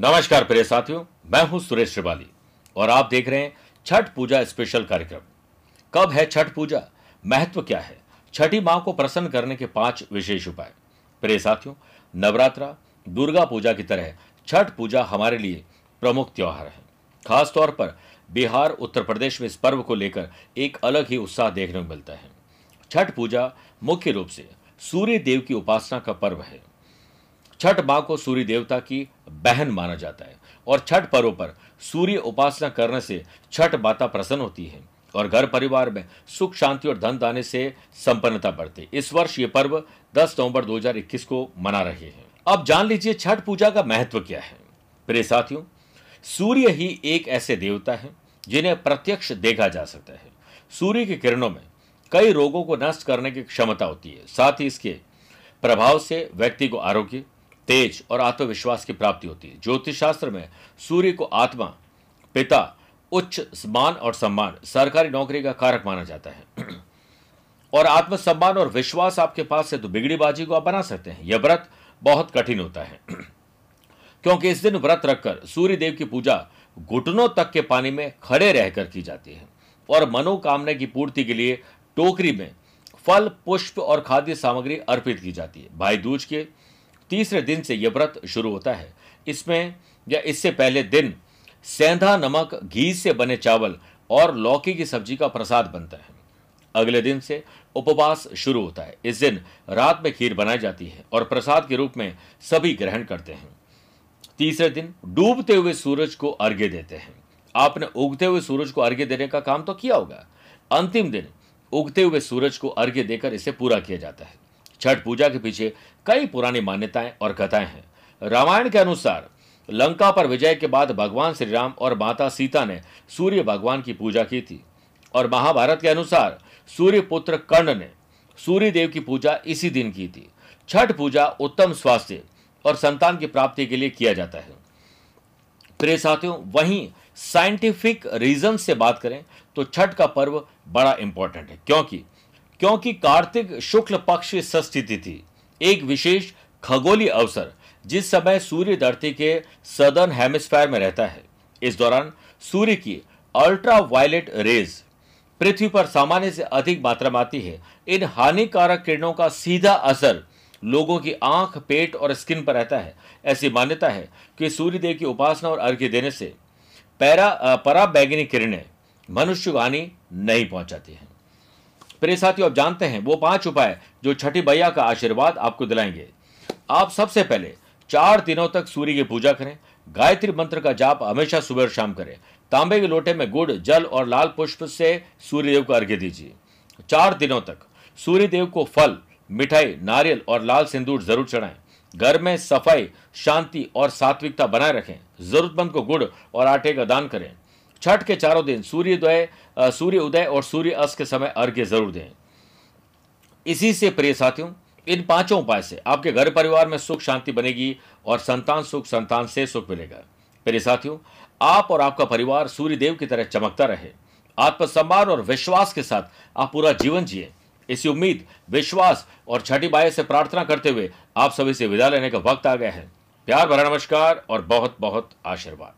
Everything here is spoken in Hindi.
नमस्कार प्रिय साथियों, मैं हूँ सुरेश श्रिवाली और आप देख रहे हैं छठ पूजा स्पेशल कार्यक्रम। कब है छठ पूजा? महत्व क्या है? छठी माँ को प्रसन्न करने के पाँच विशेष उपाय। प्रिय साथियों, नवरात्रा, दुर्गा पूजा की तरह छठ पूजा हमारे लिए प्रमुख त्यौहार है। खासतौर पर बिहार, उत्तर प्रदेश में इस पर्व को लेकर एक अलग ही उत्साह देखने को मिलता है। छठ पूजा मुख्य रूप से सूर्य देव की उपासना का पर्व है। छठ माँ को सूर्य देवता की बहन माना जाता है और छठ पर्व पर सूर्य उपासना करने से छठ माता प्रसन्न होती है और घर परिवार में सुख, शांति और धन दाने से संपन्नता बढ़ती इस वर्ष ये पर्व 10 नवंबर 2021 को मना रहे हैं। अब जान लीजिए छठ पूजा का महत्व क्या है। प्रिय साथियों, सूर्य ही एक ऐसे देवता है जिन्हें प्रत्यक्ष देखा जा सकता है। सूर्य की किरणों में कई रोगों को नष्ट करने की क्षमता होती है। साथ ही इसके प्रभाव से व्यक्ति को आरोग्य तेज और आत्मविश्वास की प्राप्ति होती है। ज्योतिष शास्त्र में सूर्य को आत्मा, पिता, उच्च मान और सम्मान, सरकारी नौकरी का कारक माना जाता है। और आत्मसम्मान और विश्वास आपके पास है तो बिगड़ी बाजी को आप बना सकते हैं। यह व्रत बहुत कठिन होता है। क्योंकि इस दिन व्रत रखकर सूर्य देव की पूजा घुटनों तक के पानी में खड़े रहकर की जाती है। और मनोकामना की पूर्ति के लिए टोकरी में फल, पुष्प और खाद्य सामग्री अर्पित की जाती है। भाई दूज के तीसरे दिन से यह व्रत शुरू होता है। इसमें या इससे पहले दिन सेंधा नमक घी से बने चावल और लौकी की सब्ज़ी का प्रसाद बनता है। अगले दिन से उपवास शुरू होता है। इस दिन रात में खीर बनाई जाती है और प्रसाद के रूप में सभी ग्रहण करते हैं। तीसरे दिन डूबते हुए सूरज को अर्घ्य देते हैं। आपने उगते हुए सूरज को अर्घ्य देने का काम तो किया होगा। अंतिम दिन उगते हुए सूरज को अर्घ्य देकर इसे पूरा किया जाता है। छठ पूजा के पीछे कई पुरानी मान्यताएँ और कथाएँ हैं। रामायण के अनुसार, लंका पर विजय के बाद भगवान श्री राम और माता सीता ने सूर्य भगवान की पूजा की थी। और महाभारत के अनुसार सूर्य पुत्र कर्ण ने सूर्य देव की पूजा इसी दिन की थी। छठ पूजा उत्तम स्वास्थ्य और संतान की प्राप्ति के लिए किया जाता है। प्रिय साथियों, वहीं साइंटिफिक रीजन से बात करें तो छठ का पर्व बड़ा इंपॉर्टेंट है। क्योंकि क्योंकि कार्तिक शुक्ल पक्ष षष्ठी तिथि एक विशेष खगोलीय अवसर, जिस समय सूर्य धरती के सदर्न हेमिस्फेयर में रहता है। इस दौरान सूर्य की अल्ट्रा वायलेट रेज पृथ्वी पर सामान्य से अधिक मात्रा में आती है। इन हानिकारक किरणों का सीधा असर लोगों की आँख, पेट और स्किन पर रहता है। ऐसी मान्यता है कि सूर्यदेव की उपासना और अर्घ्य देने से पैरा पराबैंगनी किरणें मनुष्य को हानि नहीं पहुंचाती हैं। प्रिय साथियों, आप जानते हैं, वो पाँच उपाय जो छठी भैया का आशीर्वाद आपको दिलाएँगे। आप सबसे पहले चार दिनों तक सूर्य की पूजा करें, गायत्री मंत्र का जाप हमेशा सुबह और शाम करें। तांबे के लोटे में गुड़, जल और लाल पुष्प से सूर्यदेव को अर्घ्य दीजिए। चार दिनों तक सूर्यदेव को फल, मिठाई, नारियल और लाल सिंदूर ज़रूर चढ़ाएँ। घर में सफ़ाई, शांति और सात्विकता बनाए रखें। जरूरतमंद को गुड़ और आटे का दान करें। छठ के चारों दिन सूर्योदय सूर्य उदय और सूर्य अस्त के समय अर्घ्य ज़रूर दें। इसी से प्रिय साथियों, इन पाँचों उपाय से आपके घर परिवार में सुख शांति बनेगी और संतान सुख संतान से सुख मिलेगा। प्रिय साथियों, आप और आपका परिवार सूर्य देव की तरह चमकता रहे। आत्मसम्मान और विश्वास के साथ आप पूरा जीवन जिए। इसी उम्मीद, विश्वास और छठी बाई से प्रार्थना करते हुए आप सभी से विदा लेने का वक्त आ गया है। प्यार भरा नमस्कार और बहुत बहुत आशीर्वाद।